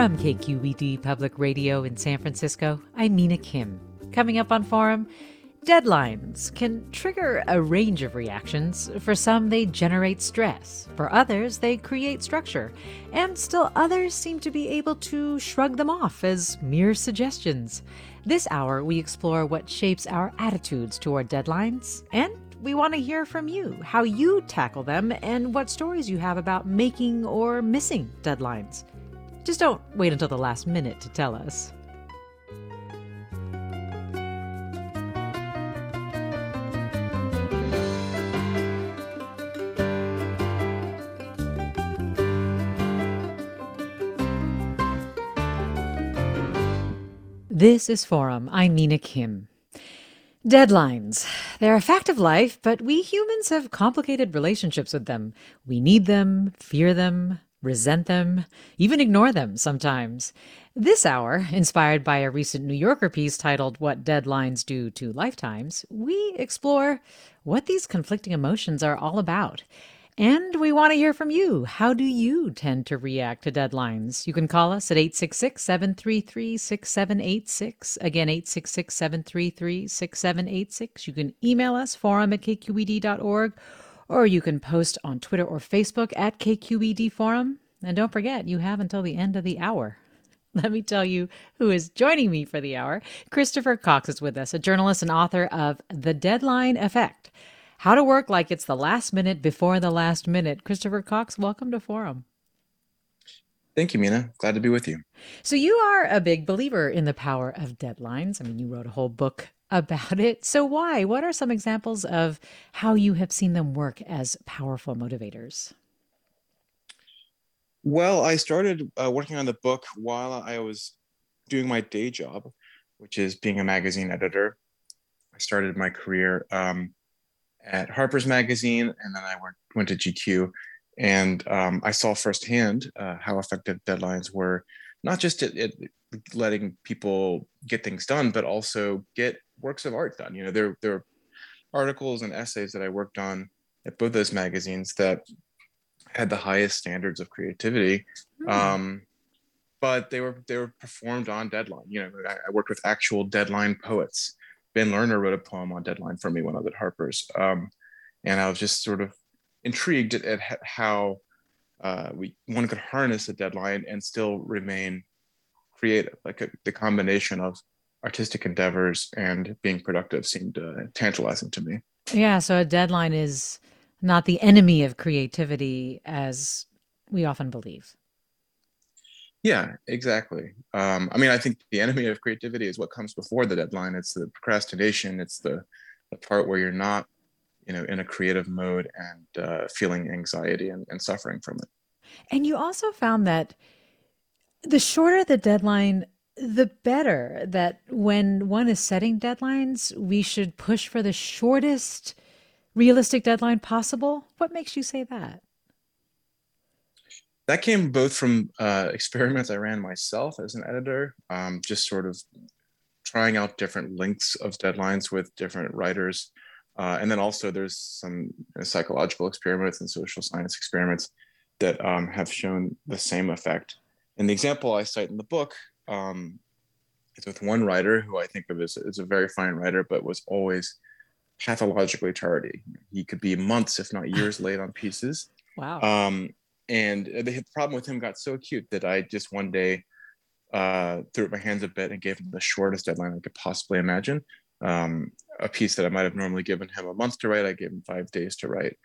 From KQED Public Radio in San Francisco, I'm Mina Kim. Coming up on Forum, deadlines can trigger a range of reactions. For some, they generate stress. For others, they create structure. And still others seem to be able to shrug them off as mere suggestions. This hour, we explore what shapes our attitudes toward deadlines and we want to hear from you how you tackle them and what stories you have about making or missing deadlines. Just don't wait until the last minute to tell us. This is Forum. I'm Mina Kim. Deadlines. They're a fact of life, but we humans have complicated relationships with them. We need them, fear them, resent them, even ignore them sometimes. This hour, inspired by a recent New Yorker piece titled What Deadlines Do to Lifetimes, we explore what these conflicting emotions are all about. And we want to hear from you. How do you tend to react to deadlines? You can call us at 866 733 6786. Again, 866 733 6786. You can email us, forum at kqed.org or you can post on Twitter or Facebook at KQED Forum. And don't forget, you have until the end of the hour. Let me tell you who is joining me for the hour. Christopher Cox is with us, a journalist and author of The Deadline Effect How to Work Like It's the Last Minute Before the Last Minute. Christopher Cox, welcome to Forum. Thank you, Mina. Glad to be with you. So, you are a big believer in the power of deadlines. I mean, you wrote a whole book about it. So, why? What are some examples of how you have seen them work as powerful motivators? Well, I started uh, working on the book while I was doing my day job, which is being a magazine editor. I started my career um, at Harper's Magazine, and then I went, went to GQ, and um, I saw firsthand uh, how effective deadlines were, not just at, at letting people get things done, but also get works of art done. You know, there there are articles and essays that I worked on at both those magazines that had the highest standards of creativity. Mm. Um, but they were they were performed on deadline. You know, I, I, worked with actual deadline poets. Ben Lerner wrote a poem on deadline for me when I was at Harper's, um, and I was just sort of intrigued at, at how uh, we one could harness a deadline and still remain creative. Like a, the combination of artistic endeavors and being productive seemed uh, tantalizing to me. Yeah, so a deadline is not the enemy of creativity as we often believe. Yeah, exactly. Um, I mean, I think the enemy of creativity is what comes before the deadline. It's the procrastination. It's the the part where you're not, you know, in a creative mode and uh, feeling anxiety and, and suffering from it. And you also found that the shorter the deadline, the better that when one is setting deadlines, we should push for the shortest realistic deadline possible. What makes you say that? That came both from uh, experiments I ran myself as an editor, um, just sort of trying out different lengths of deadlines with different writers. Uh, and then also there's some psychological experiments and social science experiments that um, have shown the same effect. And the example I cite in the book um, it's with one writer who I think of as, as a very fine writer, but was always pathologically tardy. he could be months, if not years, late on pieces. Wow. Um, and the problem with him got so acute that I just one day uh, threw up my hands a bit and gave him the shortest deadline I could possibly imagine. Um, a piece that I might have normally given him a month to write, I gave him five days to write.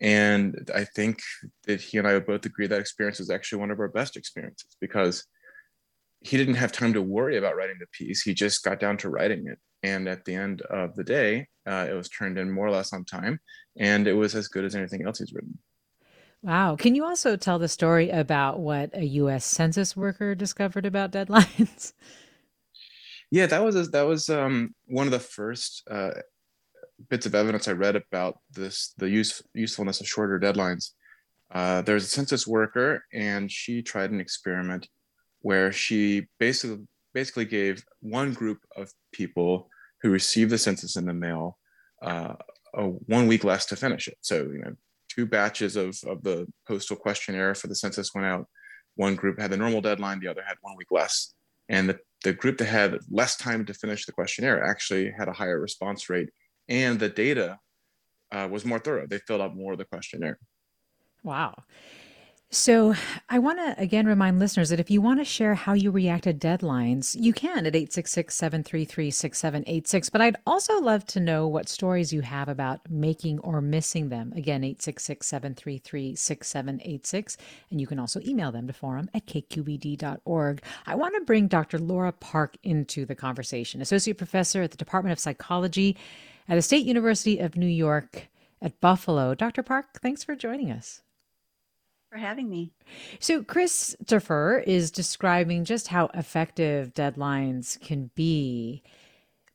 And I think that he and I would both agree that experience was actually one of our best experiences because he didn't have time to worry about writing the piece. He just got down to writing it. And at the end of the day, uh, it was turned in more or less on time. And it was as good as anything else he's written. Wow. Can you also tell the story about what a U.S. Census worker discovered about deadlines? Yeah, that was a, that was um, one of the first uh, bits of evidence I read about this the use usefulness of shorter deadlines. Uh, there's a census worker, and she tried an experiment where she basically basically gave one group of people who received the census in the mail uh, a one week less to finish it. So you know, two batches of of the postal questionnaire for the census went out. One group had the normal deadline, the other had one week less. And the, the group that had less time to finish the questionnaire actually had a higher response rate, and the data uh, was more thorough. They filled out more of the questionnaire. Wow. So, I want to again remind listeners that if you want to share how you react to deadlines, you can at 866 733 6786. But I'd also love to know what stories you have about making or missing them. Again, 866 733 6786. And you can also email them to forum at kqed.org. I want to bring Dr. Lora Park into the conversation, Associate Professor at the Department of Psychology at the State University of New York at Buffalo. Dr. Park, thanks for joining us for having me. So, Christopher is describing just how effective deadlines can be.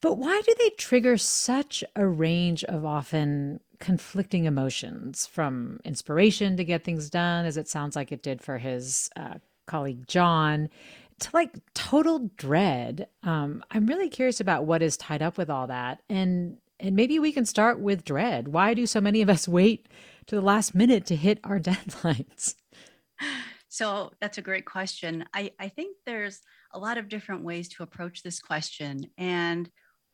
But why do they trigger such a range of often conflicting emotions from inspiration to get things done, as it sounds like it did for his uh, colleague John, to like total dread? Um, I'm really curious about what is tied up with all that. And and maybe we can start with dread. Why do so many of us wait to the last minute to hit our deadlines? So that's a great question. I, I think there's a lot of different ways to approach this question. And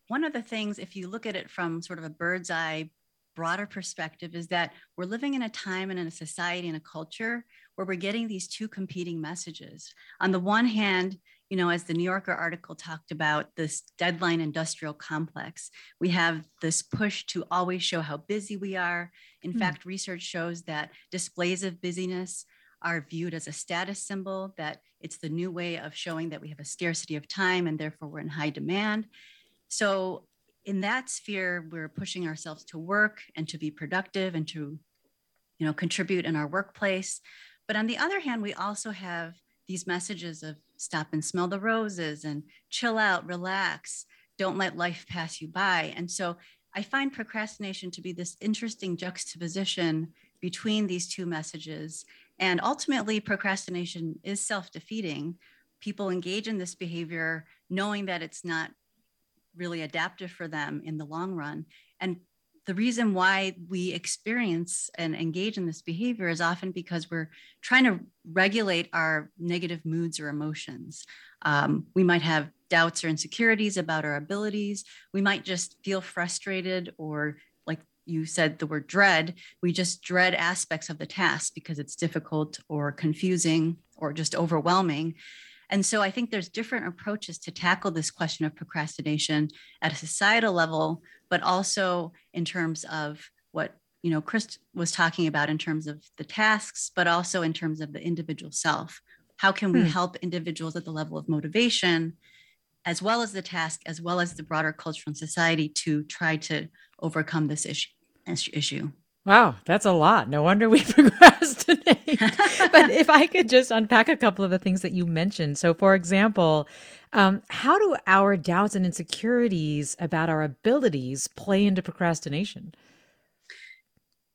one of the things, if you look at it from sort of a bird's eye, broader perspective, is that we're living in a time and in a society and a culture where we're getting these two competing messages. On the one hand, you know, as the New Yorker article talked about, this deadline industrial complex, we have this push to always show how busy we are. In mm. fact, research shows that displays of busyness are viewed as a status symbol, that it's the new way of showing that we have a scarcity of time and therefore we're in high demand. So, in that sphere, we're pushing ourselves to work and to be productive and to you know contribute in our workplace but on the other hand we also have these messages of stop and smell the roses and chill out relax don't let life pass you by and so i find procrastination to be this interesting juxtaposition between these two messages and ultimately, procrastination is self defeating. People engage in this behavior knowing that it's not really adaptive for them in the long run. And the reason why we experience and engage in this behavior is often because we're trying to regulate our negative moods or emotions. Um, we might have doubts or insecurities about our abilities. We might just feel frustrated or like you said the word dread, we just dread aspects of the task because it's difficult or confusing or just overwhelming. And so I think there's different approaches to tackle this question of procrastination at a societal level, but also in terms of what you know Chris was talking about in terms of the tasks, but also in terms of the individual self. How can we hmm. help individuals at the level of motivation, as well as the task, as well as the broader culture and society to try to overcome this issue? issue. Wow, that's a lot. No wonder we procrastinate. but if I could just unpack a couple of the things that you mentioned. So, for example, um, how do our doubts and insecurities about our abilities play into procrastination?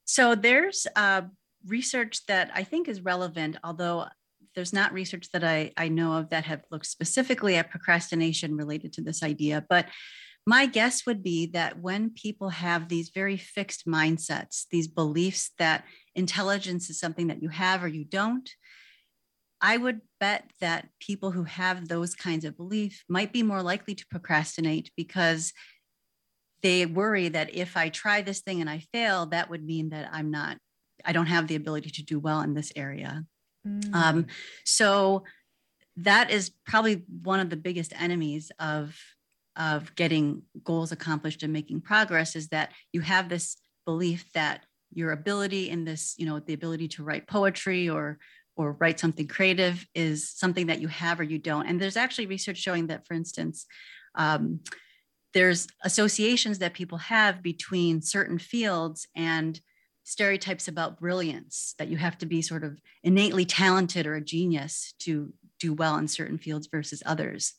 So, there's uh, research that I think is relevant, although there's not research that I, I know of that have looked specifically at procrastination related to this idea. But my guess would be that when people have these very fixed mindsets, these beliefs that intelligence is something that you have or you don't, I would bet that people who have those kinds of beliefs might be more likely to procrastinate because they worry that if I try this thing and I fail, that would mean that I'm not, I don't have the ability to do well in this area. Mm. Um, so that is probably one of the biggest enemies of of getting goals accomplished and making progress is that you have this belief that your ability in this you know the ability to write poetry or or write something creative is something that you have or you don't. And there's actually research showing that for instance um, there's associations that people have between certain fields and stereotypes about brilliance that you have to be sort of innately talented or a genius to do well in certain fields versus others.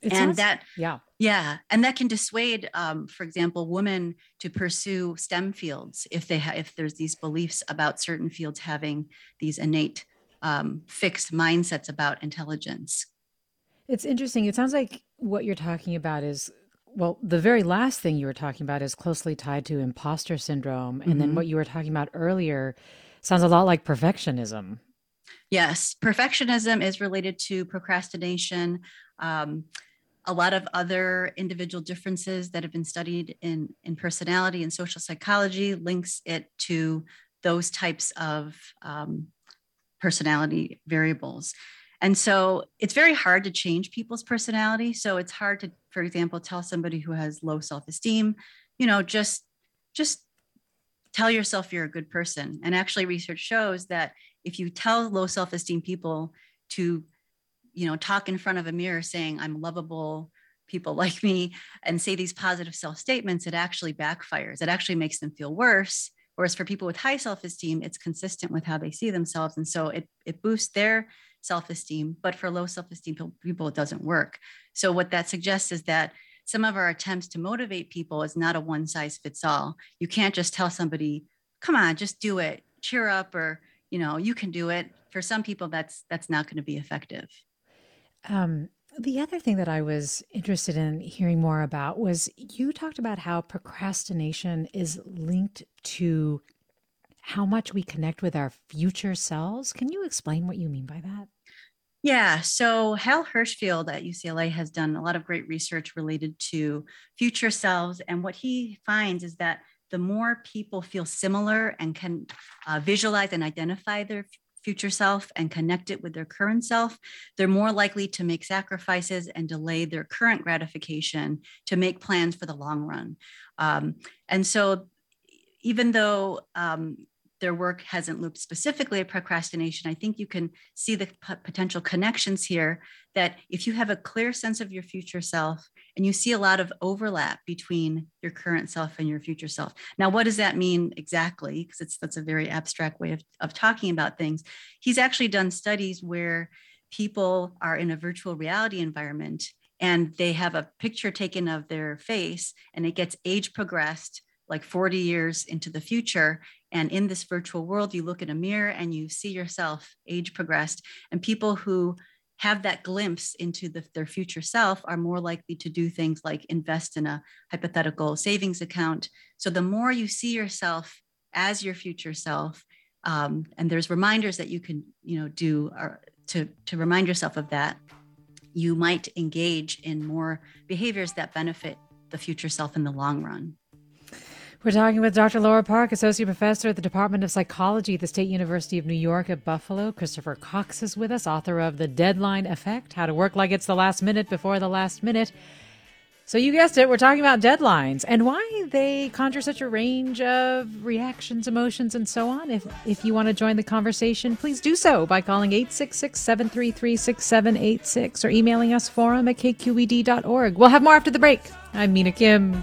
It and sounds, that yeah. Yeah. And that can dissuade um, for example women to pursue stem fields if they ha- if there's these beliefs about certain fields having these innate um, fixed mindsets about intelligence it's interesting it sounds like what you're talking about is well, the very last thing you were talking about is closely tied to imposter syndrome. And mm-hmm. then what you were talking about earlier sounds a lot like perfectionism. Yes, perfectionism is related to procrastination. Um, a lot of other individual differences that have been studied in, in personality and social psychology links it to those types of um, personality variables. And so it's very hard to change people's personality. So it's hard to, for example, tell somebody who has low self-esteem, you know, just just tell yourself you're a good person. And actually research shows that if you tell low self-esteem people to, you know, talk in front of a mirror saying, I'm lovable, people like me, and say these positive self-statements, it actually backfires. It actually makes them feel worse. Whereas for people with high self-esteem, it's consistent with how they see themselves. And so it, it boosts their self esteem, but for low self esteem people, it doesn't work. So, what that suggests is that some of our attempts to motivate people is not a one size fits all. You can't just tell somebody, come on, just do it, cheer up, or, you know, you can do it. For some people, that's that's not going to be effective. Um, the other thing that I was interested in hearing more about was you talked about how procrastination is linked to how much we connect with our future selves. Can you explain what you mean by that? Yeah, so Hal Hershfield at UCLA has done a lot of great research related to future selves. And what he finds is that the more people feel similar and can uh, visualize and identify their future self and connect it with their current self, they're more likely to make sacrifices and delay their current gratification to make plans for the long run. Um, and so, even though um, their work hasn't looked specifically at procrastination, I think you can see the p- potential connections here that if you have a clear sense of your future self and you see a lot of overlap between your current self and your future self. Now, what does that mean exactly? Because it's that's a very abstract way of, of talking about things. He's actually done studies where people are in a virtual reality environment and they have a picture taken of their face and it gets age progressed like 40 years into the future and in this virtual world, you look in a mirror and you see yourself age progressed. And people who have that glimpse into the, their future self are more likely to do things like invest in a hypothetical savings account. So the more you see yourself as your future self, um, and there's reminders that you can, you know, do or to to remind yourself of that, you might engage in more behaviors that benefit the future self in the long run. We're talking with Dr. Lora Park, Associate Professor at the Department of Psychology at the State University of New York at Buffalo. Christopher Cox is with us, author of The Deadline Effect How to Work Like It's the Last Minute Before the Last Minute. So, you guessed it, we're talking about deadlines and why they conjure such a range of reactions, emotions, and so on. If, if you want to join the conversation, please do so by calling 866 733 6786 or emailing us forum at kqed.org. We'll have more after the break. I'm Mina Kim.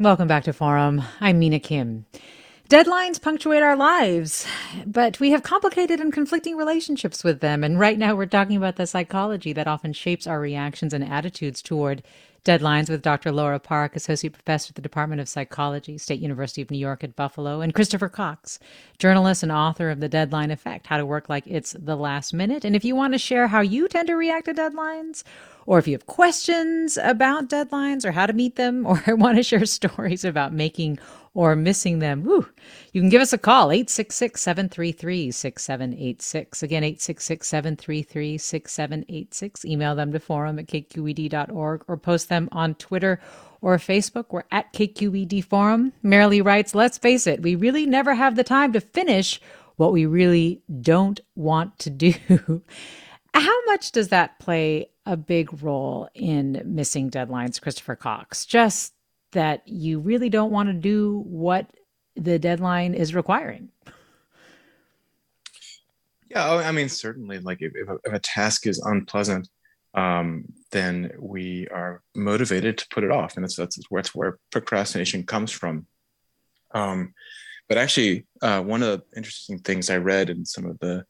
Welcome back to Forum. I'm Mina Kim. Deadlines punctuate our lives, but we have complicated and conflicting relationships with them. And right now, we're talking about the psychology that often shapes our reactions and attitudes toward Deadlines with Dr. Lora Park, Associate Professor at the Department of Psychology, State University of New York at Buffalo, and Christopher Cox, journalist and author of The Deadline Effect How to Work Like It's the Last Minute. And if you want to share how you tend to react to deadlines, or if you have questions about deadlines or how to meet them, or want to share stories about making or missing them, whew, you can give us a call, 866 733 6786. Again, 866 733 6786. Email them to forum at kqed.org or post them on Twitter or Facebook. We're at KQED Forum. Marilee writes, Let's face it, we really never have the time to finish what we really don't want to do. How much does that play a big role in missing deadlines, Christopher Cox? Just that you really don't want to do what the deadline is requiring. Yeah, I mean, certainly, like if, if, a, if a task is unpleasant, um, then we are motivated to put it off, and that's that's where, that's where procrastination comes from. Um, but actually, uh, one of the interesting things I read in some of the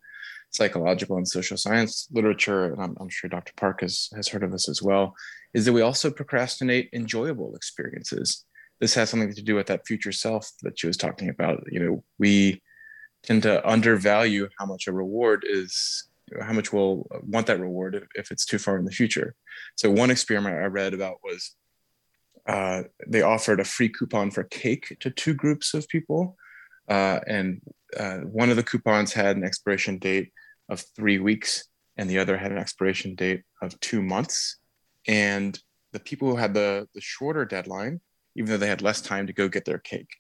psychological and social science literature, and I'm, I'm, sure Dr. Park has, has heard of this as well, is that we also procrastinate enjoyable experiences. This has something to do with that future self that she was talking about. You know, we tend to undervalue how much a reward is, how much we'll want that reward if, if, it's too far in the future. So, one experiment I read about was uh, they offered a free coupon for cake to two groups of people. Uh, and uh, one of the coupons had an expiration date of three weeks, and the other had an expiration date of two months. And the people who had the, the shorter deadline, even though they had less time to go get their cake,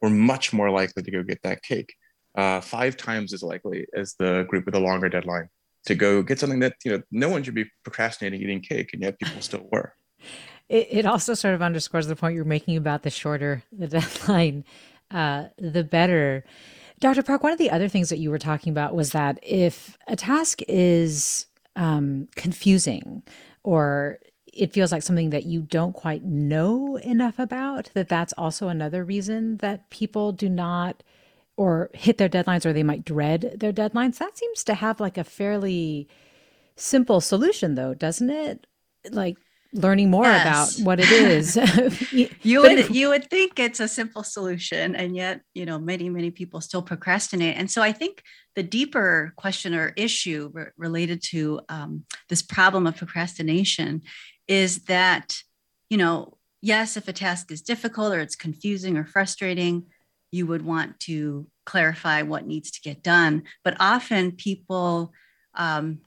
were much more likely to go get that cake. Uh, five times as likely as the group with a longer deadline to go get something that you know no one should be procrastinating eating cake, and yet people still were. It, it also sort of underscores the point you're making about the shorter the deadline, uh, the better. Dr. Park, one of the other things that you were talking about was that if a task is um, confusing or it feels like something that you don't quite know enough about, that that's also another reason that people do not or hit their deadlines or they might dread their deadlines. That seems to have like a fairly simple solution though, doesn't it? Like learning more yes. about what it is. you would you would think it's a simple solution, and yet you know many many people still procrastinate. And so I think the deeper question or issue re- related to um, this problem of procrastination is that you know yes, if a task is difficult or it's confusing or frustrating, you would want to clarify what needs to get done. But often people um,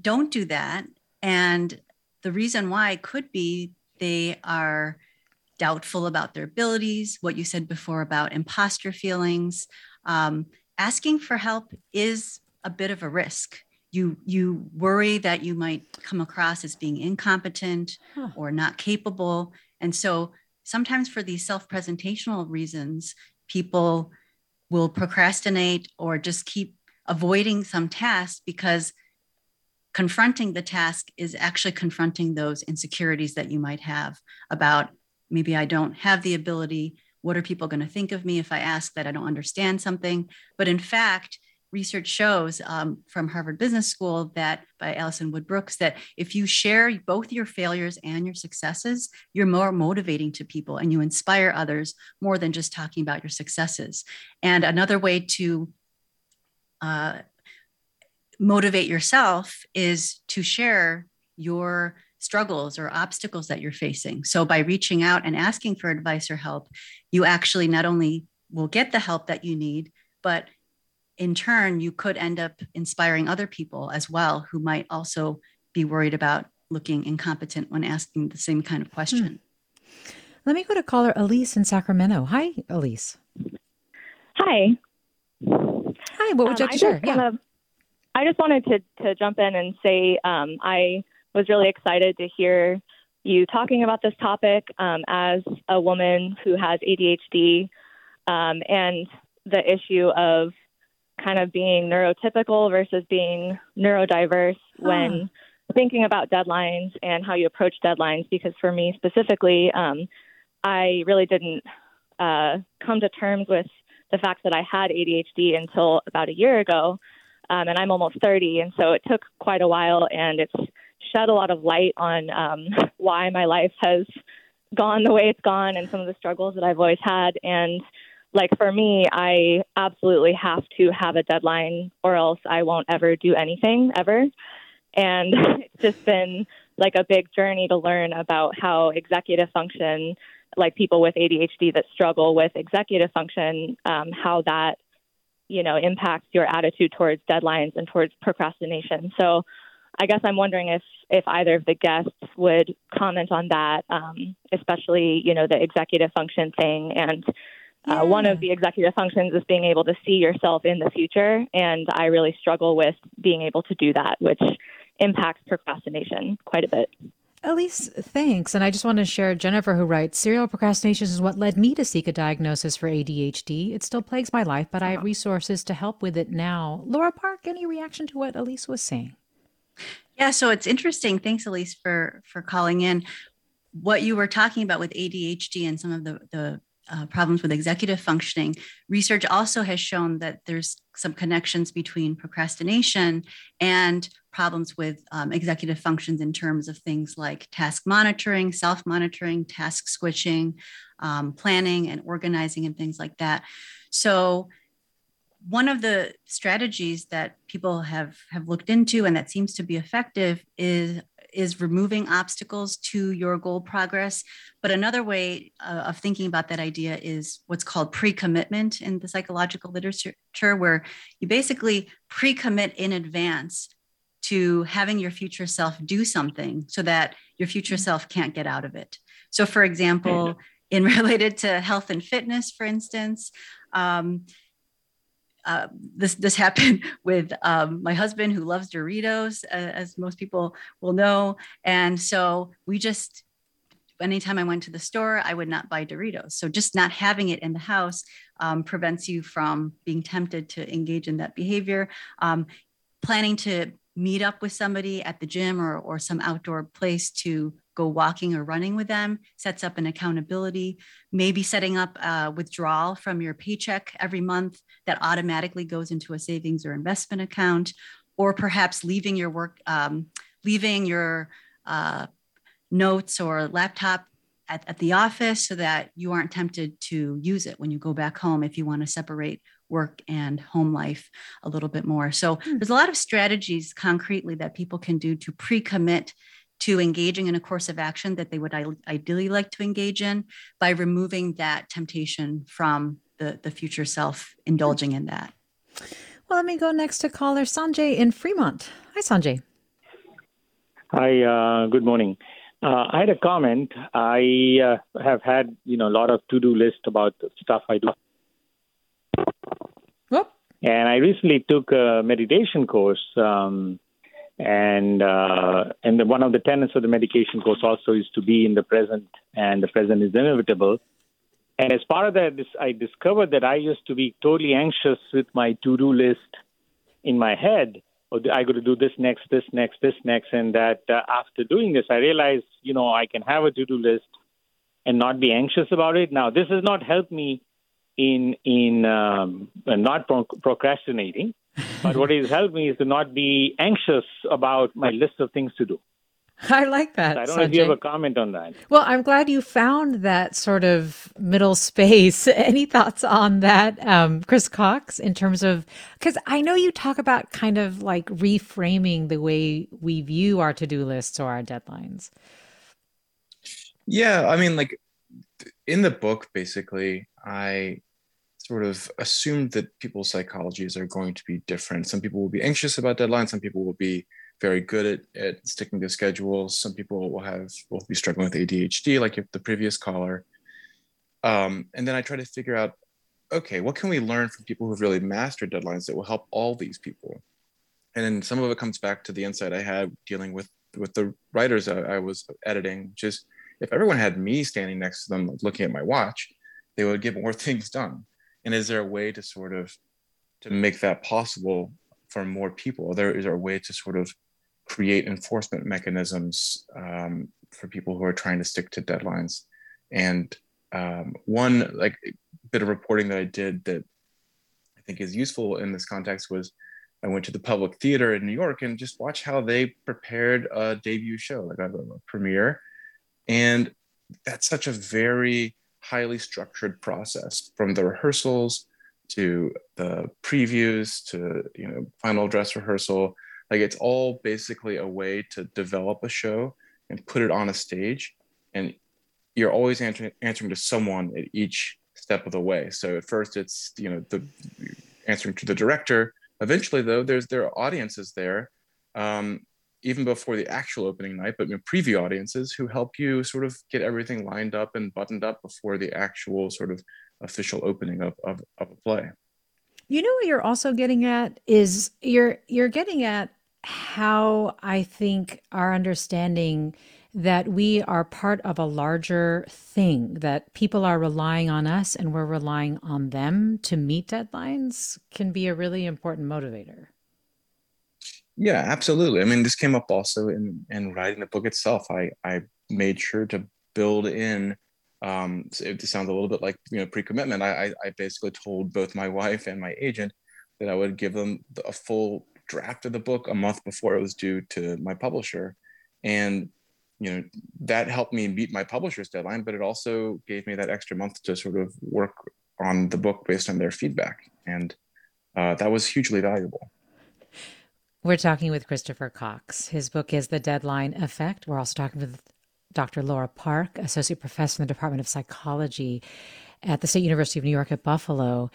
don't do that and the reason why could be they are doubtful about their abilities, what you said before about imposter feelings. Um, asking for help is a bit of a risk. You, you worry that you might come across as being incompetent huh. or not capable. And so sometimes for these self presentational reasons, people will procrastinate or just keep avoiding some tasks because confronting the task is actually confronting those insecurities that you might have about maybe I don't have the ability. What are people going to think of me if I ask that I don't understand something? But in fact, research shows um, from Harvard Business School that by Alison Wood Brooks that if you share both your failures and your successes, you're more motivating to people and you inspire others more than just talking about your successes. And another way to uh, motivate yourself is to share your struggles or obstacles that you're facing. So by reaching out and asking for advice or help, you actually not only will get the help that you need, but in turn, you could end up inspiring other people as well who might also be worried about looking incompetent when asking the same kind of question. Hmm. Let me go to caller Elise in Sacramento. Hi, Elise. Hi. Hi, what would you um, like to share? Yeah. Of, I just wanted to, to jump in and say um, I was really excited to hear you talking about this topic um, as a woman who has ADHD um, and the issue of kind of being neurotypical versus being neurodiverse huh. when thinking about deadlines and how you approach deadlines. Because for me specifically, um, I really didn't uh, come to terms with the fact that I had ADHD until about a year ago. Um, and I'm almost 30. And so it took quite a while and it's shed a lot of light on um, why my life has gone the way it's gone and some of the struggles that I've always had. And like for me, I absolutely have to have a deadline or else I won't ever do anything ever. And it's just been like a big journey to learn about how executive function, like people with ADHD that struggle with executive function, um, how that, you know, impacts your attitude towards deadlines and towards procrastination. So I guess I'm wondering if if either of the guests would comment on that, um, especially you know the executive function thing. And uh, yeah. one of the executive functions is being able to see yourself in the future, and I really struggle with being able to do that, which impacts procrastination quite a bit. Elise, thanks. And I just want to share Jennifer, who writes Serial procrastination is what led me to seek a diagnosis for ADHD. It still plagues my life, but I have oh. resources to help with it now. Lora Park, any reaction to what Elise was saying? Yeah, so it's interesting. Thanks, Elise, for for calling in. What you were talking about with ADHD and some of the the uh, problems with executive functioning, research also has shown that there's some connections between procrastination and problems with um, executive functions in terms of things like task monitoring, self monitoring, task switching, um, planning, and organizing, and things like that. So, one of the strategies that people have have looked into and that seems to be effective is is removing obstacles to your goal progress. But another way uh, of thinking about that idea is what's called pre-commitment in the psychological literature where you basically pre-commit in advance to having your future self do something so that your future mm-hmm. self can't get out of it. So for example in related to health and fitness for instance um, uh, this this happened with um, my husband who loves Doritos, uh, as most people will know, and so we just anytime I went to the store, I would not buy Doritos. So just not having it in the house um, prevents you from being tempted to engage in that behavior. Um, planning to meet up with somebody at the gym or, or some outdoor place to go walking or running with them, sets up an accountability, maybe setting up a withdrawal from your paycheck every month that automatically goes into a savings or investment account, or perhaps leaving your work, um, leaving your uh, notes or laptop at, at the office so that you aren't tempted to use it when you go back home if you want to separate work and home life a little bit more. So hmm. there's a lot of strategies concretely that people can do to pre-commit to engaging in a course of action that they would ideally like to engage in by removing that temptation from the, the future self indulging in that. Well, let me go next to caller Sanjay in Fremont. Hi, Sanjay. Hi, uh, good morning. Uh, I had a comment. I uh, have had, you know, a lot of to-do list about stuff I do. Whoop. And I recently took a meditation course um, and uh, and the, one of the tenets of the medication course also is to be in the present, and the present is inevitable. And as part of that, I discovered that I used to be totally anxious with my to-do list in my head. Oh, I got to do this next, this next, this next, and that uh, after doing this, I realized, you know, I can have a to-do list and not be anxious about it. Now, this has not helped me in in um, not pro- procrastinating but what has helped me is to not be anxious about my list of things to do. I like that. I don't Sanjay. know if you have a comment on that. Well, I'm glad you found that sort of middle space. Any thoughts on that, um, Chris Cox, in terms of because I know you talk about kind of like reframing the way we view our to do lists or our deadlines. Yeah, I mean, like in the book, basically, I sort of assumed that people's psychologies are going to be different. Some people will be anxious about deadlines. Some people will be very good at, at sticking to schedules. Some people will have will be struggling with ADHD, like the previous caller. Um, and then I try to figure out, okay, what can we learn from people who've really mastered deadlines that will help all these people? And then some of it comes back to the insight I had dealing with with the writers I, I was editing, which is if everyone had me standing next to them looking at my watch, they would get more things done and is there a way to sort of to make that possible for more people? There is there a way to sort of create enforcement mechanisms um, for people who are trying to stick to deadlines? And um, one like bit of reporting that I did that I think is useful in this context was I went to the Public Theater in New York and just watched how they prepared a debut show, like a, a premiere, and that's such a very highly structured process from the rehearsals to the previews to you know final dress rehearsal. Like it's all basically a way to develop a show and put it on a stage and you're always answering answering to someone at each step of the way. So at first it's you know the answering to the director. Eventually though there's there are audiences there. Um, even before the actual opening night but you preview audiences who help you sort of get everything lined up and buttoned up before the actual sort of official opening of, of, of a play you know what you're also getting at is you're you're getting at how I think our understanding that we are part of a larger thing, that people are relying on us and we're relying on them to meet deadlines can be a really important motivator. Yeah, absolutely. I mean, this came up also in in writing the book itself. I I made sure to build in. Um, it sounds a little bit like you know pre-commitment. I I basically told both my wife and my agent that I would give them a full draft of the book a month before it was due to my publisher, and you know that helped me meet my publisher's deadline. But it also gave me that extra month to sort of work on the book based on their feedback, and uh, that was hugely valuable. We're talking with Christopher Cox. His book is The Deadline Effect. We're also talking with Dr. Lora Park, Associate Professor in the Department of Psychology at the State University of New York at Buffalo.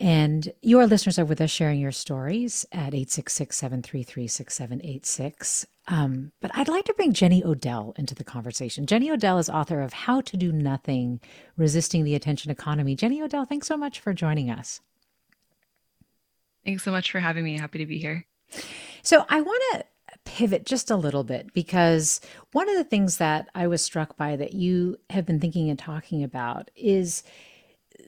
And your listeners are with us sharing your stories at 866 733 6786. Um, but I'd like to bring Jenny Odell into the conversation. Jenny Odell is author of How to Do Nothing Resisting the Attention Economy. Jenny Odell, thanks so much for joining us. Thanks so much for having me. Happy to be here. So I want to pivot just a little bit because one of the things that I was struck by that you have been thinking and talking about is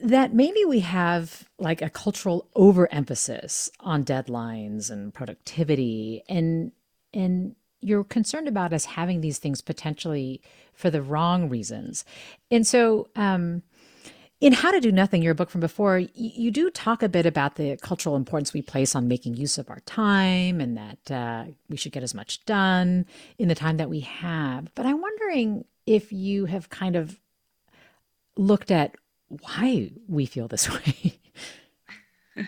that maybe we have like a cultural overemphasis on deadlines and productivity and and you're concerned about us having these things potentially for the wrong reasons. And so um, in how to do nothing your book from before you, do talk a bit about the cultural importance we place on making use of our time and that uh, we should get as much done in the time that we have but i'm wondering if you have kind of looked at why we feel this way.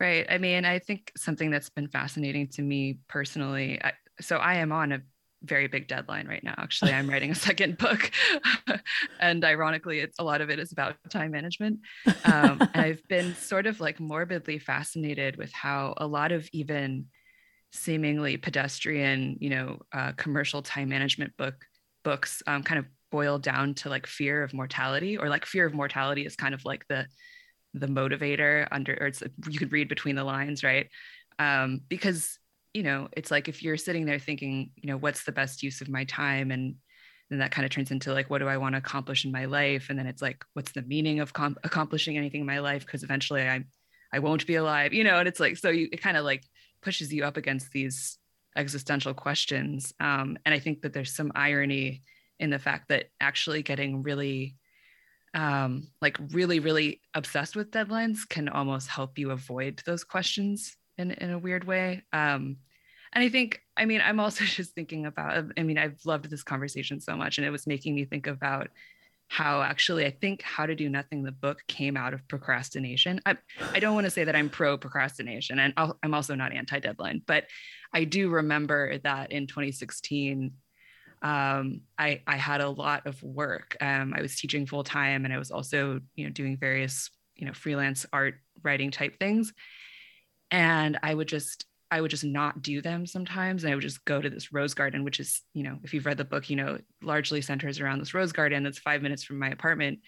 right. I mean, I think something that's been fascinating to me personally. I, so I am on a very big deadline right now. Actually, I'm writing a second book, and ironically, it's a lot of it is about time management. Um, I've been sort of like morbidly fascinated with how a lot of even seemingly pedestrian, you know, uh, commercial time management book books um, kind of boil down to like fear of mortality or like fear of mortality is kind of like the the motivator under or it's you could read between the lines right um, because you know it's like if you're sitting there thinking you know what's the best use of my time? And then that kind of turns into like what do i want to accomplish in my life? And then it's like what's the meaning of com- accomplishing anything in my life? Because eventually i i won't be alive you know? And it's like so you it kind of like pushes you up against these existential questions. Um, and i think that there's some irony in the fact that actually getting really um, like really really obsessed with deadlines can almost help you avoid those questions in, in a weird way um, and i think i mean i'm also just thinking about i mean i've loved this conversation so much and it was making me think about how actually i think how to do nothing the book came out of procrastination i, I don't want to say that i'm pro procrastination and i am also not anti deadline but i do remember that in 2016 um, I, I had a lot of work. Um, I was teaching full time and I was also, you know, doing various, you know, freelance art writing type things. And I would just, I would just not do them sometimes. And I would just go to this rose garden, which is, you know, if you've read the book, you know, largely centers around this rose garden that's five minutes from my apartment.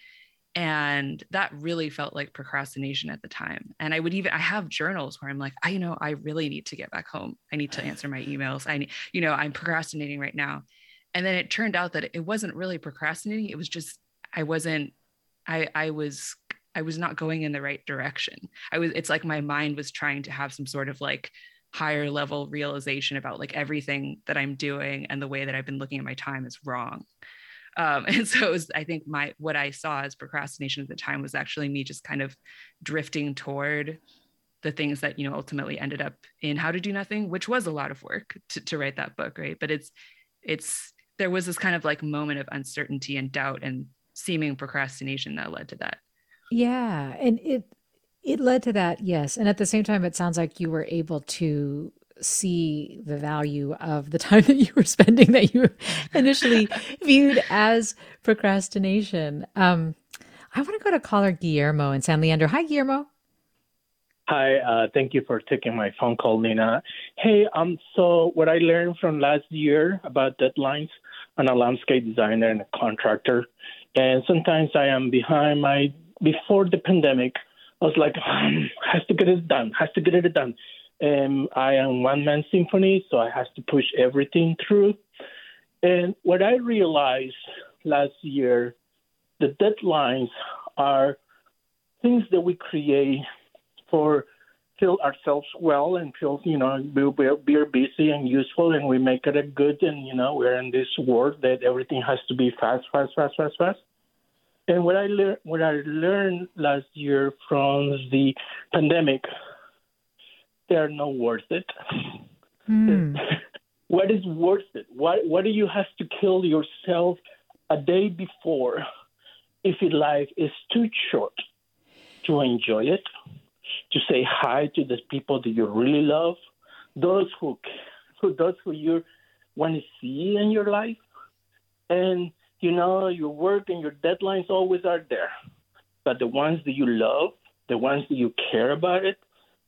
And that really felt like procrastination at the time. And I would even, I have journals where I'm like, I, you know, I really need to get back home. I need to answer my emails. I need, you know, I'm procrastinating right now and then it turned out that it wasn't really procrastinating it was just i wasn't i i was i was not going in the right direction. I was it's like my mind was trying to have some sort of like higher level realization about like everything that i'm doing and the way that i've been looking at my time is wrong. Um, and so it was, I think my what I saw as procrastination at the time was actually me just kind of drifting toward the things that you know ultimately ended up in how to do nothing which was a lot of work to, to write that book right? But it's it's there was this kind of like moment of uncertainty and doubt and seeming procrastination that led to that Yeah, and it it led to that, yes. And at the same time, it sounds like you were able to see the value of the time that you were spending that you initially viewed as procrastination. Um, I want to go to caller Guillermo in San Leandro. Hi, Guillermo. Hi, uh, thank you for taking my phone call, Nina. Hey, um, so what I learned from last year about deadlines, I'm a landscape designer and a contractor, and sometimes I am behind my. Before the pandemic, I was like, um, has to get it done, has to get it done. And I am one man symphony, so I have to push everything through. And what I realized last year, the deadlines are things that we create for feel ourselves well and feel you know we're, we're busy and useful and we make it a good and you know we're in this world that everything has to be fast fast fast fast fast and what i learned what i learned last year from the pandemic they are not worth it. Hmm. what is worth it? What what do you have to kill yourself a day before if your life is too short to enjoy it? To say hi to the people that you really love, those who, who those who you want to see in your life, and you know your work and your deadlines always are there, but the ones that you love, the ones that you care about it,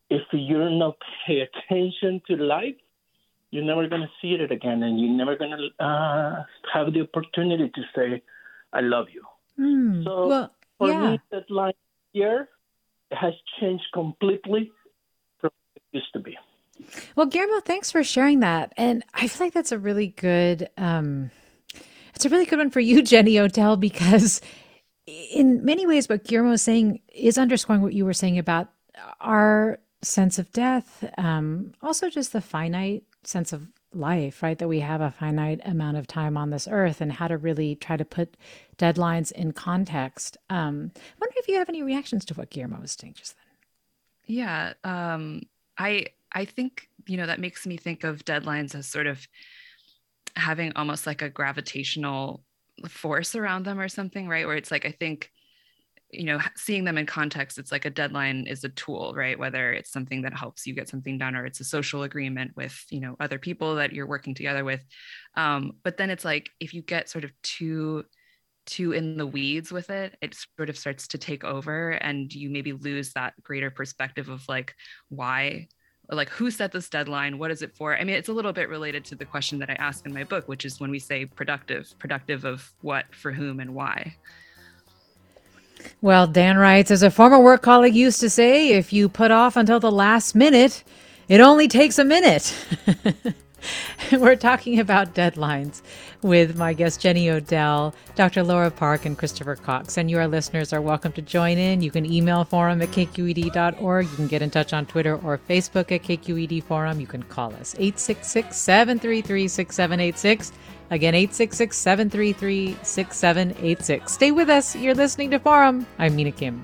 if you're not pay attention to life, you're never gonna see it again, and you're never gonna uh, have the opportunity to say, "I love you." Hmm. So Well, for yeah. me, that line here has changed completely from what it used to be. Well, Guillermo, thanks for sharing that. And I feel like that's a really good um it's a really good one for you, Jenny Odell, because in many ways what Guillermo is saying is underscoring what you were saying about our sense of death, um, also just the finite sense of life, right? That we have a finite amount of time on this earth and how to really try to put deadlines in context. Um, I wonder if you have any reactions to what Guillermo was saying just then. Yeah, um, I I think you know that makes me think of deadlines as sort of having almost like a gravitational force around them or something, right? Where it's like I think you know seeing them in context it's like a deadline is a tool right whether it's something that helps you get something done or it's a social agreement with you know other people that you're working together with um, but then it's like if you get sort of too too in the weeds with it it sort of starts to take over and you maybe lose that greater perspective of like why like who set this deadline? What is it for? I mean it's a little bit related to the question that i asked in my book which is when we say productive productive of what for whom and why. Well, Dan writes, as a former work colleague used to say, if you put off until the last minute, it only takes a minute. We're talking about deadlines with my guest Jenny Odell, Dr. Lora Park, and Christopher Cox. And your listeners are welcome to join in. You can email forum at kqed.org. You can get in touch on Twitter or Facebook at KQED Forum. You can call us 866 733 6786. Again, 866 733 6786. Stay with us. You're listening to Forum. I'm Mina Kim.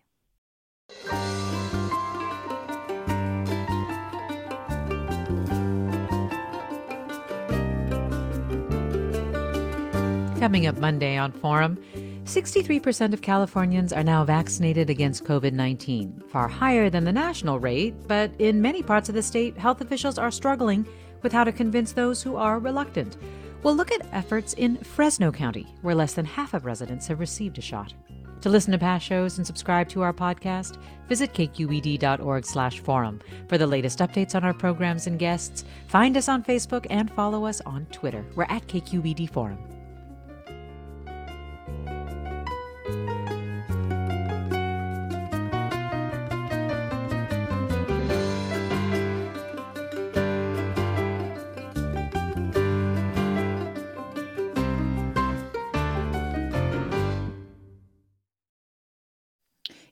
Coming up Monday on Forum, 63% of Californians are now vaccinated against COVID 19, far higher than the national rate, but in many parts of the state, health officials are struggling with how to convince those who are reluctant. We'll look at efforts in Fresno County, where less than half of residents have received a shot. To listen to past shows and subscribe to our podcast, visit kqed.org/forum. For the latest updates on our programs and guests, find us on Facebook and follow us on Twitter. We're at KQED Forum.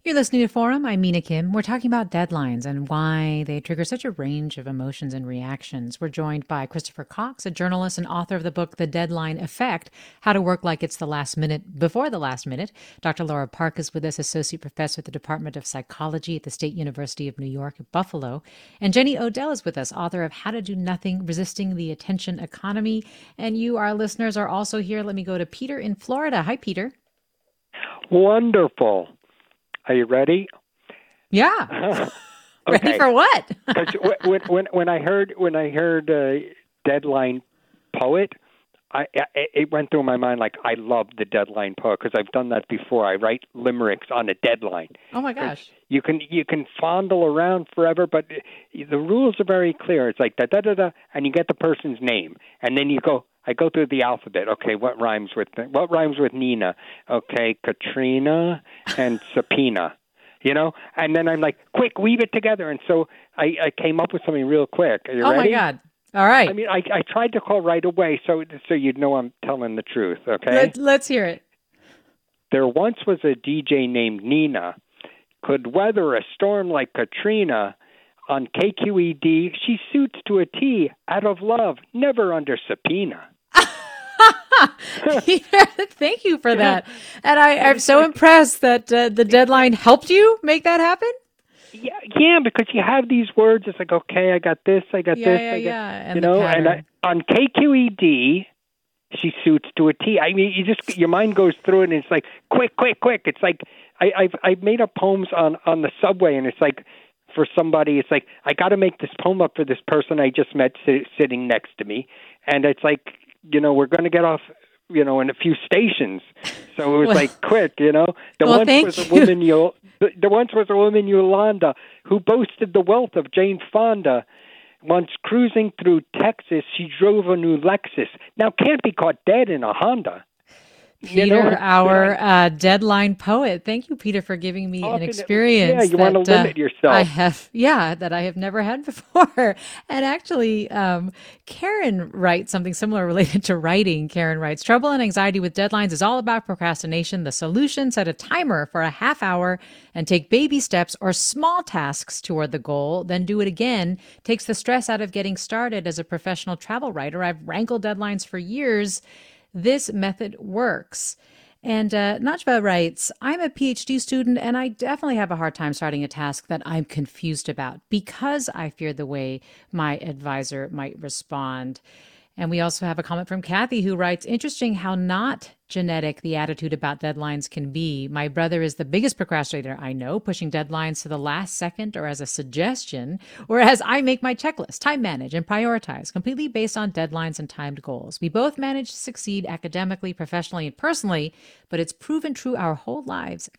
You're listening to Forum. I'm Mina Kim. We're talking about deadlines and why they trigger such a range of emotions and reactions. We're joined by Christopher Cox, a journalist and author of the book The Deadline Effect How to Work Like It's the Last Minute Before the Last Minute. Dr. Lora Park is with us, Associate Professor at the Department of Psychology at the State University of New York at Buffalo. And Jenny Odell is with us, author of How to Do Nothing Resisting the Attention Economy. And you, our listeners, are also here. Let me go to Peter in Florida. Hi, Peter. Wonderful. Are you ready? Yeah. Ready for what? When, when when I heard when I heard uh, deadline poet, I, I it went through my mind like I love the deadline poet because I've done that before. I write limericks on a deadline. Oh my gosh! You can you can fondle around forever, but the rules are very clear. It's like da da da da, and you get the person's name, and then you go. I go through the alphabet. Okay, what rhymes with what rhymes with Nina? Okay, Katrina and subpoena. You know, and then I'm like, quick, weave it together. And so I, I came up with something real quick. Are you oh ready? my god! All right. I mean, I, I tried to call right away so so you'd know I'm telling the truth. Okay. Let, let's hear it. There once was a DJ named Nina, could weather a storm like Katrina. On KQED, she suits to a T out of love, never under subpoena. Thank you for that. And I, I'm so impressed that uh, the deadline helped you make that happen. Yeah, yeah, because you have these words. It's like, okay, I got this, I got Yeah, this, yeah, I got, yeah, and you know. And I, on KQED, she suits to a T. I mean, you just your mind goes through it, and it's like, quick, quick, quick. It's like I, I've I've made up poems on on the subway, and it's like for somebody, it's like I got to make this poem up for this person I just met si- sitting next to me, and it's like, you know, we're going to get off. You know, in a few stations, so it was Well- like quick. You know, the Well, once was a woman you The once was a woman Yolanda who boasted the wealth of Jane Fonda. Once cruising through Texas, she drove a new Lexus. Now can't be caught dead in a Honda. Peter, our uh, deadline poet. Thank you, Peter, for giving me an Often- experience. yeah, you that, uh, limit yourself. I have, yeah, that I have never had before. And actually, um, Karen writes something similar related to writing. Karen writes, "Trouble and anxiety with deadlines is all about procrastination. The solution: set a timer for a half hour and take baby steps or small tasks toward the goal. Then do it again. Takes the stress out of getting started. As a professional travel writer, I've wrangled deadlines for years." This method works. And uh, writes, I'm a PhD student and I definitely have a hard time starting a task that I'm confused about because I fear the way my advisor might respond. And we also have a comment from Kathy who writes, Interesting how not genetic the attitude about deadlines can be. My brother is the biggest procrastinator I know, pushing deadlines to the last second or as a suggestion, whereas I make my checklist, time manage, and prioritize completely based on deadlines and timed goals. We both manage to succeed academically, professionally, and personally, but it's proven true our whole lives.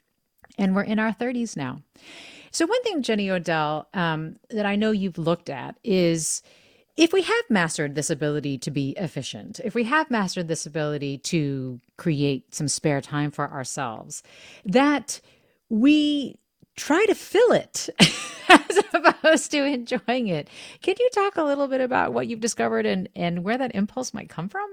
And we're in our 30s now. So, one thing, Jenny Odell, um, that I know you've looked at is if we have mastered this ability to be efficient, if we have mastered this ability to create some spare time for ourselves, that we try to fill it as opposed to enjoying it. Can you talk a little bit about what you've discovered and, and where that impulse might come from?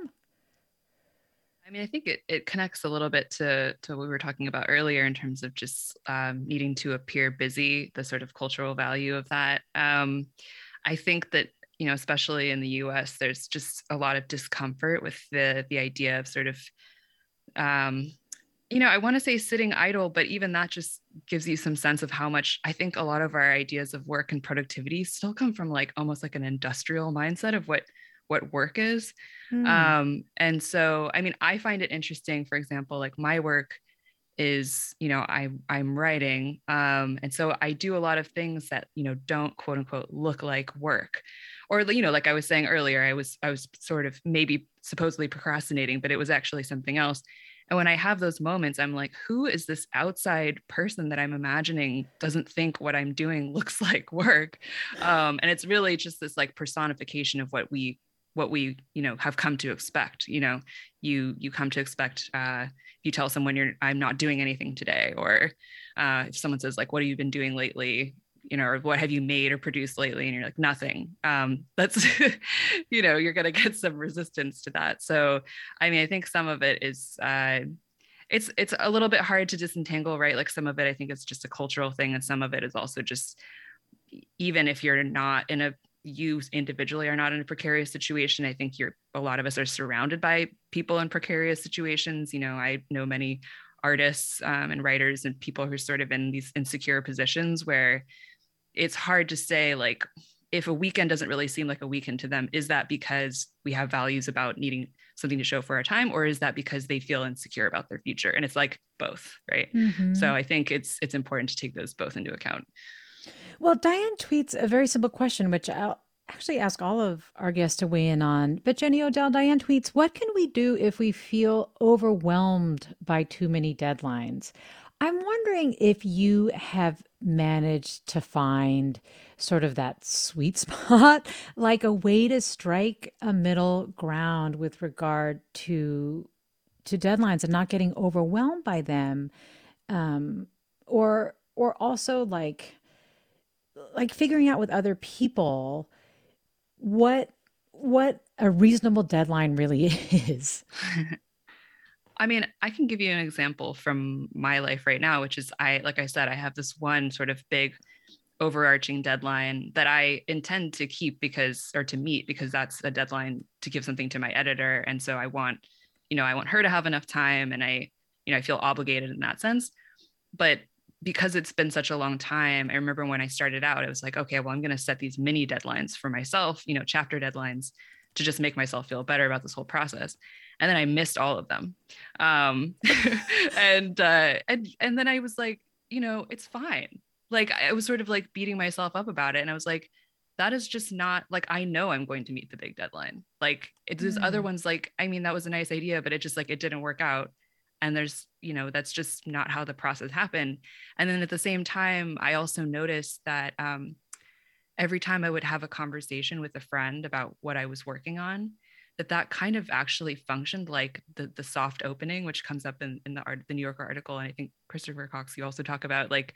I mean, I think it, it connects a little bit to, to what we were talking about earlier in terms of just um, needing to appear busy, the sort of cultural value of that. Um, I think that, you know, especially in the US, there's just a lot of discomfort with the, the idea of sort of, um, you know, I want to say sitting idle, but even that just gives you some sense of how much I think a lot of our ideas of work and productivity still come from like almost like an industrial mindset of what what work is. Hmm. Um, and so, I mean, I find it interesting, for example, like my work is, you know, I I'm writing. Um, and so I do a lot of things that, you know, don't quote unquote look like work. Or, you know, like I was saying earlier, I was I was sort of maybe supposedly procrastinating, but it was actually something else. And when I have those moments, I'm like, who is this outside person that I'm imagining doesn't think what I'm doing looks like work? Um, and it's really just this like personification of what we what we you know have come to expect you know you you come to expect uh you tell someone you're i'm not doing anything today or uh if someone says like what have you been doing lately? You know or what have you made or produced lately? And you're like nothing. Um that's you know you're going to get some resistance to that. So i mean i think some of it is uh it's it's a little bit hard to disentangle right? Like some of it i think it's just a cultural thing and some of it is also just even if you're not in a you individually are not in a precarious situation. I think you're a lot of us are surrounded by people in precarious situations. You know, I know many artists um, and writers and people who are sort of in these insecure positions where it's hard to say like if a weekend doesn't really seem like a weekend to them is that because we have values about needing something to show for our time or is that because they feel insecure about their future and it's like both right mm-hmm. so i think it's it's important to take those both into account well, Diane tweets a very simple question, which I'll actually ask all of our guests to weigh in on. But Jenny Odell, Diane tweets, What can we do if we feel overwhelmed by too many deadlines? I'm wondering if you have managed to find sort of that sweet spot, like a way to strike a middle ground with regard to to deadlines and not getting overwhelmed by them, um, or or also like like figuring out with other people what what a reasonable deadline really is. I mean, I can give you an example from my life right now, which is I, like I said, I have this one sort of big overarching deadline that I intend to keep because, or to meet because that's a deadline to give something to my editor. And so I want, you know, I want her to have enough time and I, you know, I feel obligated in that sense. But because it's been such a long time, I remember when I started out, it was like, okay, well, I'm going to set these mini deadlines for myself, you know, chapter deadlines to just make myself feel better about this whole process. And then I missed all of them. Um, and, uh, and, and then I was like, you know, it's fine. Like I was sort of like beating myself up about it. And I was like, that is just not like I know I'm going to meet the big deadline. Like it's mm. other ones like I mean that was a nice idea but it just like it didn't work out and there's you know that's just not how the process happened. And then at the same time i also noticed that um, every time i would have a conversation with a friend about what i was working on that that kind of actually functioned like the the soft opening which comes up in, in the art the new yorker article. And i think christopher cox you also talk about like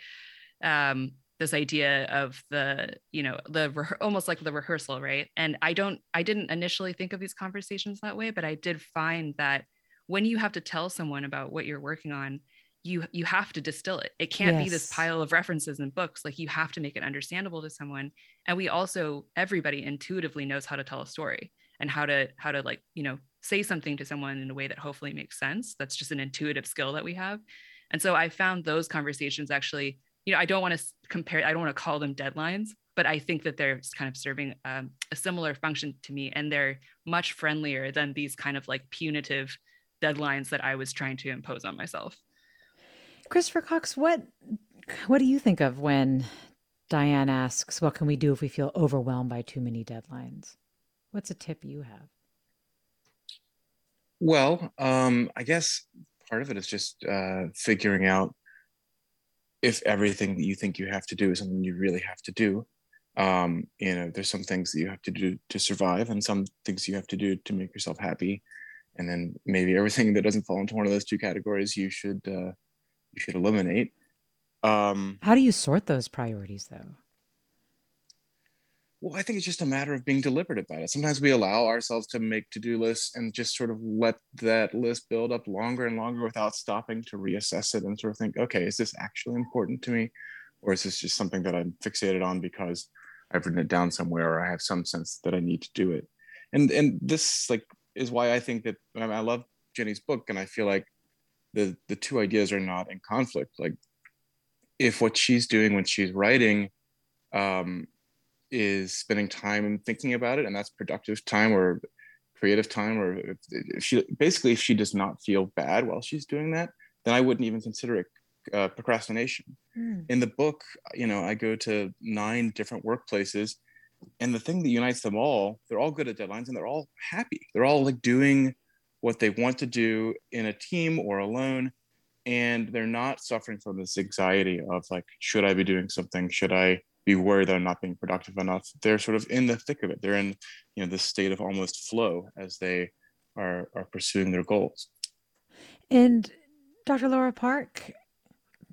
um, this idea of the you know the re- almost like the rehearsal right? And i don't i didn't initially think of these conversations that way but i did find that when you have to tell someone about what you're working on you you have to distill it. It can't yes. be this pile of references and books. Like you have to make it understandable to someone. And we also everybody intuitively knows how to tell a story and how to how to like you know say something to someone in a way that hopefully makes sense. That's just an intuitive skill that we have. And so i found those conversations actually you know i don't want to compare i don't want to call them deadlines but i think that they're kind of serving um, a similar function to me. And they're much friendlier than these kind of like punitive deadlines that I was trying to impose on myself. Christopher Cox, what what do you think of when Diane asks, "What can we do if we feel overwhelmed by too many deadlines?" What's a tip you have? Well, um, I guess part of it is just uh, figuring out if everything that you think you have to do is something you really have to do. Um, you know, there's some things that you have to do to survive, and some things you have to do to make yourself happy and then maybe everything that doesn't fall into one of those two categories you should uh, you should eliminate. Um, how do you sort those priorities though? Well i think it's just a matter of being deliberate about it. Sometimes we allow ourselves to make to-do lists and just sort of let that list build up longer and longer without stopping to reassess it and sort of think okay is this actually important to me? Or is this just something that i'm fixated on because i've written it down somewhere or i have some sense that i need to do it? And and this like is why I think that I, mean, I love Jenny's book, and I feel like the the two ideas are not in conflict. Like, if what she's doing when she's writing um, is spending time and thinking about it, and that's productive time or creative time, or if, if she basically if she does not feel bad while she's doing that, then I wouldn't even consider it uh, procrastination. Mm. In the book, you know, I go to nine different workplaces and the thing that unites them all they're all good at deadlines and they're all happy. They're all like doing what they want to do in a team or alone and they're not suffering from this anxiety of like should i be doing something? Should i be worried that i'm not being productive enough? They're sort of in the thick of it. They're in you know this state of almost flow as they are are pursuing their goals. And dr lora park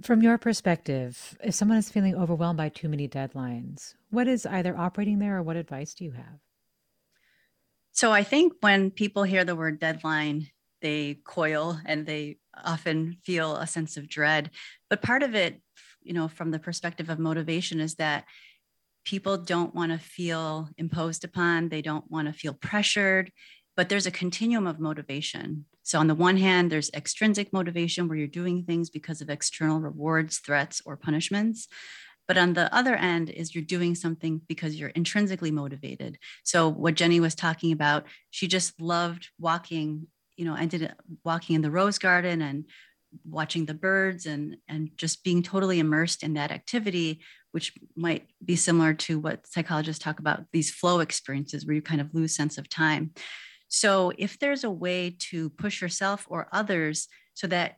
from your perspective if someone is feeling overwhelmed by too many deadlines what is either operating there or what advice do you have so i think when people hear the word deadline they coil and they often feel a sense of dread. But part of it, you know, from the perspective of motivation is that people don't want to feel imposed upon, they don't want to feel pressured, but there's a continuum of motivation. So, on the one hand, there's extrinsic motivation where you're doing things because of external rewards, threats, or punishments. But on the other end is you're doing something because you're intrinsically motivated. So, what Jenny was talking about, she just loved walking you know, ended walking in the rose garden and watching the birds and and just being totally immersed in that activity which might be similar to what psychologists talk about these flow experiences where you kind of lose sense of time so if there's a way to push yourself or others so that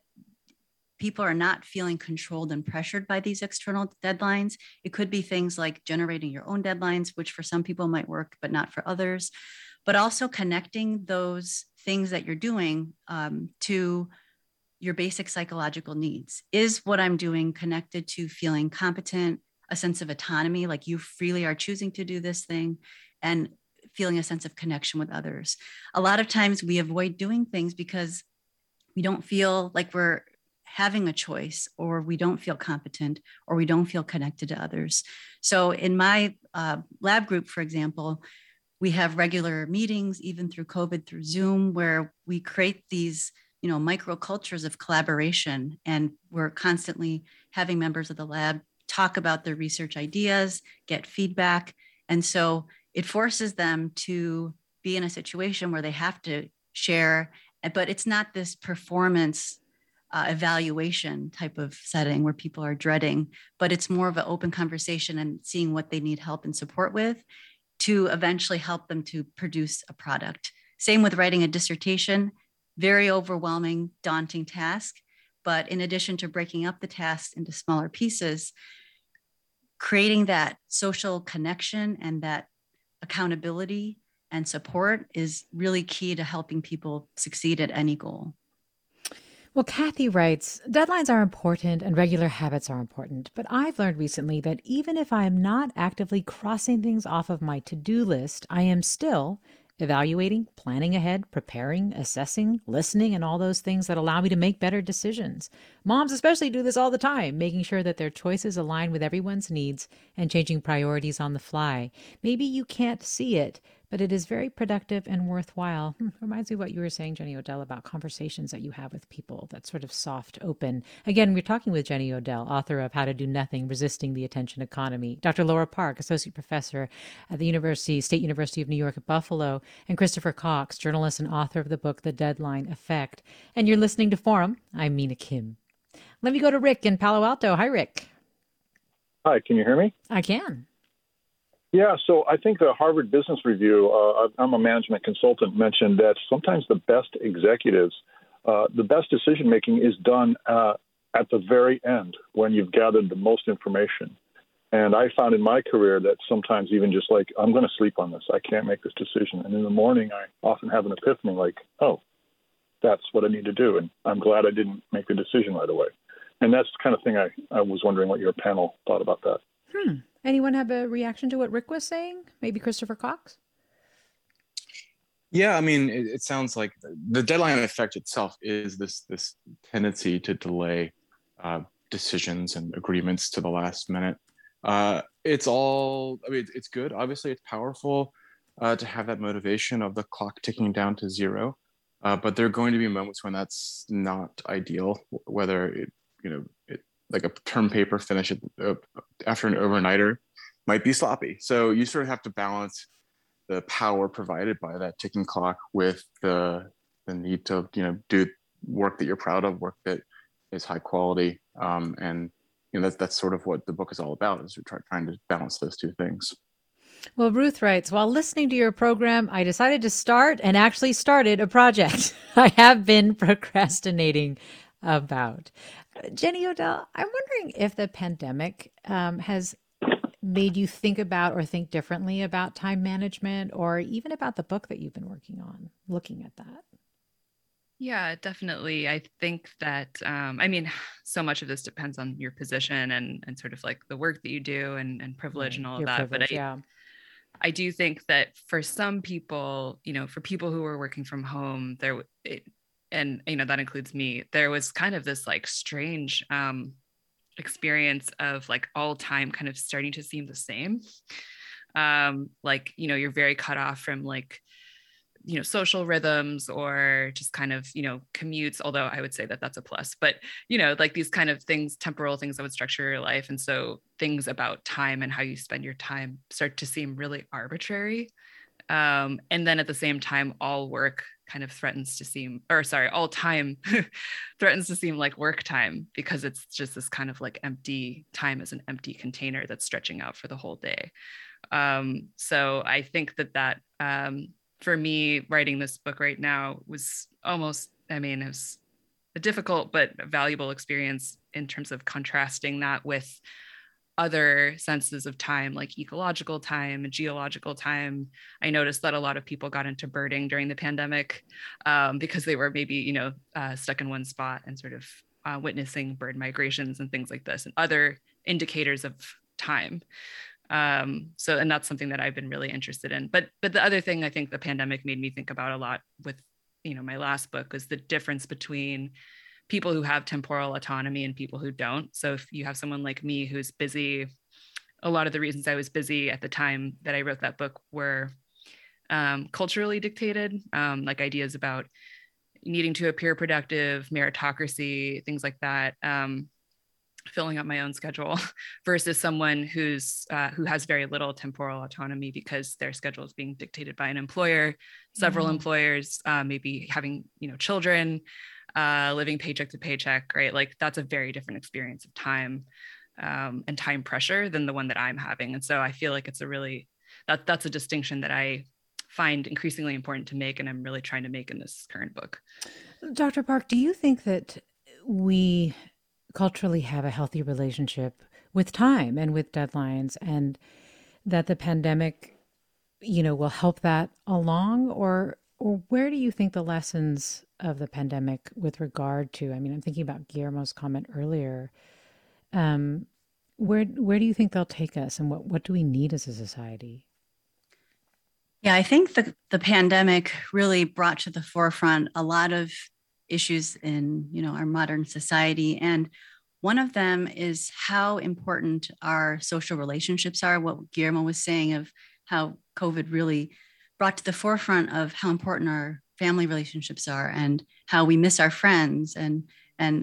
people are not feeling controlled and pressured by these external deadlines it could be things like generating your own deadlines which for some people might work but not for others but also connecting those things that you're doing um, to your basic psychological needs. Is what I'm doing connected to feeling competent, a sense of autonomy, like you freely are choosing to do this thing, and feeling a sense of connection with others? A lot of times we avoid doing things because we don't feel like we're having a choice or we don't feel competent or we don't feel connected to others so in my uh, lab group for example we have regular meetings even through covid through zoom where we create these you know micro cultures of collaboration and we're constantly having members of the lab talk about their research ideas get feedback and so it forces them to be in a situation where they have to share but it's not this performance uh, evaluation type of setting where people are dreading but it's more of an open conversation and seeing what they need help and support with to eventually help them to produce a product. Same with writing a dissertation, very overwhelming, daunting task. But in addition to breaking up the task into smaller pieces, creating that social connection and that accountability and support is really key to helping people succeed at any goal. Well, Kathy writes Deadlines are important and regular habits are important, but I've learned recently that even if I am not actively crossing things off of my to do list, I am still evaluating, planning ahead, preparing, assessing, listening, and all those things that allow me to make better decisions. Moms, especially, do this all the time, making sure that their choices align with everyone's needs and changing priorities on the fly. Maybe you can't see it, but it is very productive and worthwhile. Hmm, reminds me of what you were saying, Jenny Odell, about conversations that you have with people, that sort of soft, open. Again, we're talking with Jenny Odell, author of How to Do Nothing, Resisting the Attention Economy, Dr. Lora Park, associate professor at the University, State University of New York at Buffalo, and Christopher Cox, journalist and author of the book The Deadline Effect. And you're listening to Forum. I'm Mina Kim. Let me go to Rick in Palo Alto. Hi, Rick. Hi, can you hear me? I can. Yeah, so I think the Harvard Business Review, uh, I'm a management consultant, mentioned that sometimes the best executives, uh, the best decision making is done uh, at the very end when you've gathered the most information. And I found in my career that sometimes even just like, I'm going to sleep on this, I can't make this decision. And in the morning, I often have an epiphany like, oh, that's what I need to do. And I'm glad I didn't make the decision right away. And that's the kind of thing I, I was wondering what your panel thought about that. Hmm. Anyone have a reaction to what Rick was saying? Maybe Christopher Cox? Yeah, I mean, it, it, sounds like the deadline effect itself is this this tendency to delay uh, decisions and agreements to the last minute. Uh, it's all, I mean, it's good. Obviously, it's powerful uh, to have that motivation of the clock ticking down to zero. Uh, but there are going to be moments when that's not ideal, whether it, you know, it like a term paper finish uh, after an overnighter might be sloppy. So you sort of have to balance the power provided by that ticking clock with the the need to you know do work that you're proud of, work that is high quality, um, and you know that's that's sort of what the book is all about is we're try, trying to balance those two things. Well, Ruth writes, while listening to your program, I decided to start and actually started a project I have been procrastinating about. Jenny Odell, I'm wondering if the pandemic um, has made you think about or think differently about time management or even about the book that you've been working on, looking at that. Yeah, definitely. I think that um, I mean, so much of this depends on your position and and sort of like the work that you do and and privilege and all of that. But I yeah. I do think that for some people, you know, for people who are working from home, there it, and you know that includes me. There was kind of this like strange um, experience of like all time kind of starting to seem the same. Um, like you know, you're very cut off from like you know social rhythms or just kind of you know commutes although i would say that that's a plus but you know like these kind of things temporal things that would structure your life and so things about time and how you spend your time start to seem really arbitrary um, and then at the same time all work kind of threatens to seem or sorry all time threatens to seem like work time because it's just this kind of like empty time as an empty container that's stretching out for the whole day. Um, so i think that that um, for me writing this book right now was almost i mean it was a difficult but valuable experience in terms of contrasting that with other senses of time like ecological time and geological time i noticed that a lot of people got into birding during the pandemic um, because they were maybe you know uh, stuck in one spot and sort of uh, witnessing bird migrations and things like this and other indicators of time um, so, and that's something that I've been really interested in. But, but the other thing I think the pandemic made me think about a lot with, you know, my last book was the difference between people who have temporal autonomy and people who don't. So, if you have someone like me who's busy, a lot of the reasons I was busy at the time that I wrote that book were um, culturally dictated, um, like ideas about needing to appear productive, meritocracy, things like that. Um, filling up my own schedule versus someone who's uh, who has very little temporal autonomy because their schedule is being dictated by an employer several mm-hmm. employers uh, maybe having you know children uh, living paycheck to paycheck right? Like that's a very different experience of time um, and time pressure than the one that i'm having. And so i feel like it's a really that that's a distinction that i find increasingly important to make and i'm really trying to make in this current book. Dr park do you think that we culturally have a healthy relationship with time and with deadlines and that the pandemic you know will help that along? Or or where do you think the lessons of the pandemic with regard to i mean i'm thinking about guillermo's comment earlier. Um where where do you think they'll take us and what what do we need as a society? Yeah i think the the pandemic really brought to the forefront a lot of issues in you know our modern society. And one of them is how important our social relationships are what guillermo was saying of how covid really brought to the forefront of how important our family relationships are and how we miss our friends and and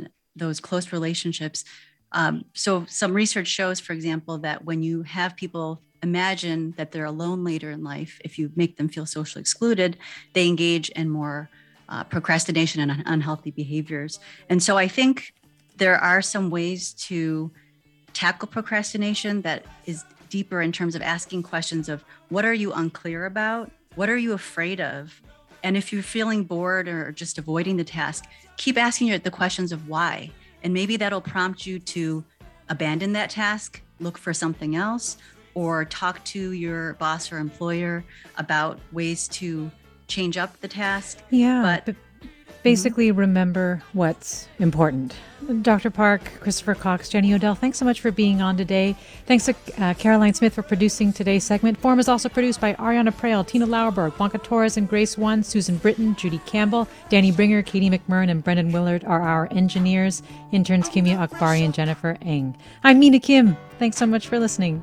those close relationships um, so some research shows for example that when you have people imagine that they're alone later in life if you make them feel socially excluded they engage in more uh, procrastination and unhealthy behaviors. And so I think there are some ways to tackle procrastination that is deeper in terms of asking questions of what are you unclear about? What are you afraid of? And if you're feeling bored or just avoiding the task, keep asking the questions of why. And maybe that'll prompt you to abandon that task, look for something else, or talk to your boss or employer about ways to change up the task. Yeah. But, basically, remember what's important. Dr. Park, Christopher Cox, Jenny Odell, thanks so much for being on today. Thanks to uh, Caroline Smith for producing today's segment. Form is also produced by Ariana Proehl, Tina Lauerberg, Blanca Torres, and Grace One, Susan Britton, Judy Campbell, Danny Bringer, Katie McMurran, and Brendan Willard are our engineers. Interns Kimia Akbari and Jennifer Eng. I'm Mina Kim. Thanks so much for listening.